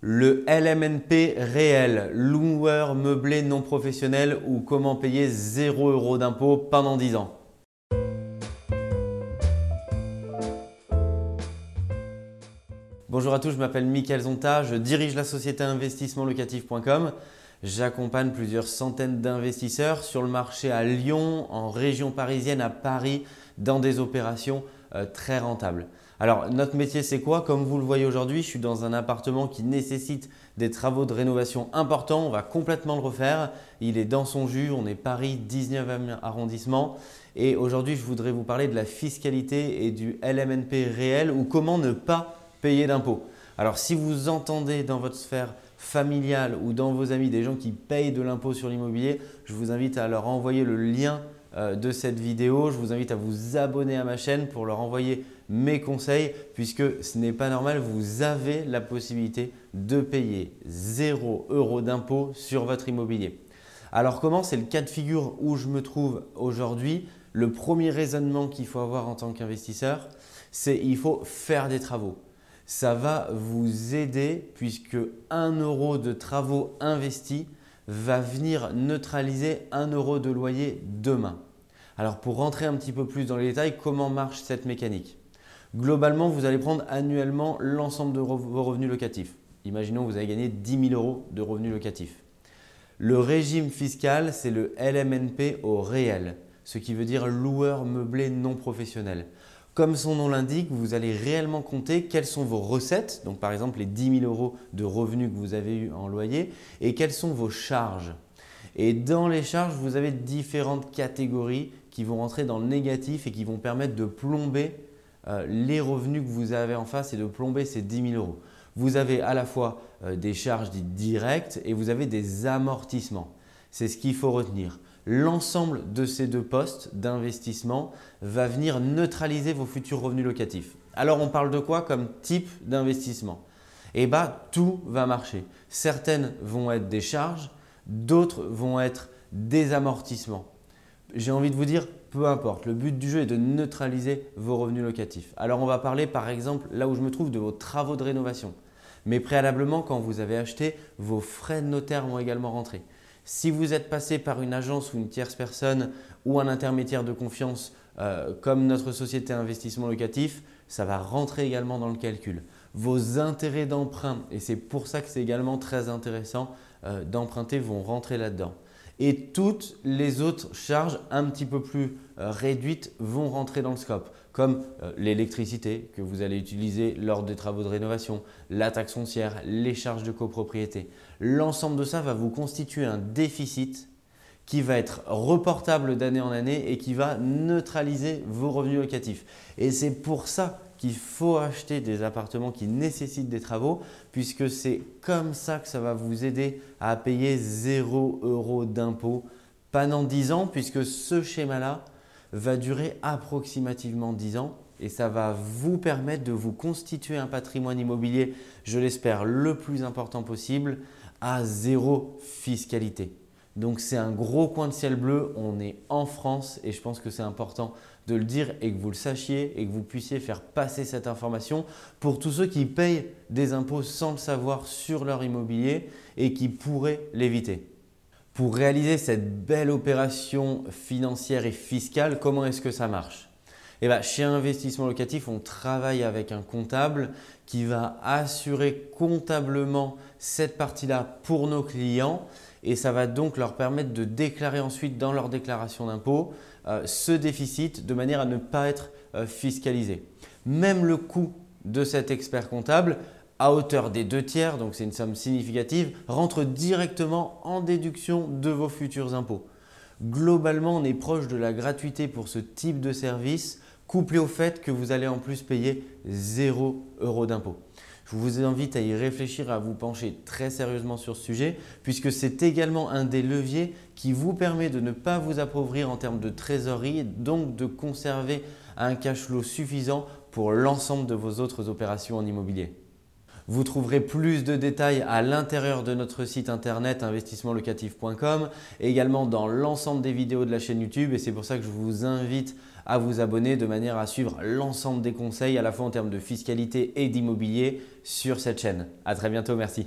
Le LMNP réel, loueur meublé non professionnel ou comment payer 0 euros d'impôt pendant 10 ans. Bonjour à tous, je m'appelle Mickaël Zonta, je dirige la société investissementlocatif.com. J'accompagne plusieurs centaines d'investisseurs sur le marché à Lyon, en région parisienne, à Paris, dans des opérations euh, très rentables. Alors notre métier c'est quoi? Comme vous le voyez aujourd'hui, je suis dans un appartement qui nécessite des travaux de rénovation importants. On va complètement le refaire. Il est dans son jus, on est Paris 19e arrondissement. Et aujourd'hui je voudrais vous parler de la fiscalité et du LMNP réel ou comment ne pas payer d'impôts. Alors si vous entendez dans votre sphère familiale ou dans vos amis des gens qui payent de l'impôt sur l'immobilier, je vous invite à leur envoyer le lien de cette vidéo. Je vous invite à vous abonner à ma chaîne pour leur envoyer mes conseils puisque ce n'est pas normal, vous avez la possibilité de payer 0 euros d'impôt sur votre immobilier. Alors comment C'est le cas de figure où je me trouve aujourd'hui? Le premier raisonnement qu'il faut avoir en tant qu'investisseur, c'est il faut faire des travaux. Ça va vous aider puisque 1 euro de travaux investis va venir neutraliser 1 euro de loyer demain. Alors pour rentrer un petit peu plus dans les détails, comment marche cette mécanique? Globalement, vous allez prendre annuellement l'ensemble de vos revenus locatifs. Imaginons que vous avez gagné 10 000 euros de revenus locatifs. Le régime fiscal, c'est le LMNP au réel, ce qui veut dire loueur meublé non professionnel. Comme son nom l'indique, vous allez réellement compter quelles sont vos recettes, donc par exemple les 10 000 euros de revenus que vous avez eu en loyer, et quelles sont vos charges. Et dans les charges, vous avez différentes catégories qui vont rentrer dans le négatif et qui vont permettre de plomber euh, les revenus que vous avez en face et de plomber ces 10 000 euros. Vous avez à la fois euh, des charges dites directes et vous avez des amortissements. C'est ce qu'il faut retenir. L'ensemble de ces deux postes d'investissement va venir neutraliser vos futurs revenus locatifs. Alors on parle de quoi comme type d'investissement? Eh bien tout va marcher. Certaines vont être des charges, d'autres vont être des amortissements. J'ai envie de vous dire, peu importe. Le but du jeu est de neutraliser vos revenus locatifs. Alors on va parler par exemple là où je me trouve de vos travaux de rénovation. Mais préalablement, quand vous avez acheté, vos frais de notaire vont également rentrer. Si vous êtes passé par une agence ou une tierce personne ou un intermédiaire de confiance euh, comme notre société investissement locatif, ça va rentrer également dans le calcul. Vos intérêts d'emprunt, et c'est pour ça que c'est également très intéressant euh, d'emprunter, vont rentrer là-dedans et toutes les autres charges un petit peu plus euh, réduites vont rentrer dans le scope, comme euh, l'électricité que vous allez utiliser lors des travaux de rénovation, la taxe foncière, les charges de copropriété. L'ensemble de ça va vous constituer un déficit qui va être reportable d'année en année et qui va neutraliser vos revenus locatifs. Et c'est pour ça qu'il faut acheter des appartements qui nécessitent des travaux, puisque c'est comme ça que ça va vous aider à payer 0 euros d'impôt pendant 10 ans, puisque ce schéma-là va durer approximativement 10 ans et ça va vous permettre de vous constituer un patrimoine immobilier, je l'espère, le plus important possible, à zéro fiscalité. Donc c'est un gros coin de ciel bleu, on est en France et je pense que c'est important de le dire et que vous le sachiez et que vous puissiez faire passer cette information pour tous ceux qui payent des impôts sans le savoir sur leur immobilier et qui pourraient l'éviter. Pour réaliser cette belle opération financière et fiscale, comment est-ce que ça marche? Eh bien, Chez Investissement Locatif, on travaille avec un comptable qui va assurer comptablement cette partie-là pour nos clients et ça va donc leur permettre de déclarer ensuite dans leur déclaration d'impôt euh, ce déficit de manière à ne pas être euh, fiscalisé. Même le coût de cet expert comptable à hauteur des deux tiers, donc c'est une somme significative, rentre directement en déduction de vos futurs impôts. Globalement, on est proche de la gratuité pour ce type de service, couplé au fait que vous allez en plus payer 0 euros d'impôt. Je vous invite à y réfléchir, à vous pencher très sérieusement sur ce sujet, puisque c'est également un des leviers qui vous permet de ne pas vous appauvrir en termes de trésorerie, et donc de conserver un cash flow suffisant pour l'ensemble de vos autres opérations en immobilier. Vous trouverez plus de détails à l'intérieur de notre site internet investissementlocatif.com, également dans l'ensemble des vidéos de la chaîne YouTube et c'est pour ça que je vous invite à vous abonner de manière à suivre l'ensemble des conseils à la fois en termes de fiscalité et d'immobilier sur cette chaîne. À très bientôt, merci.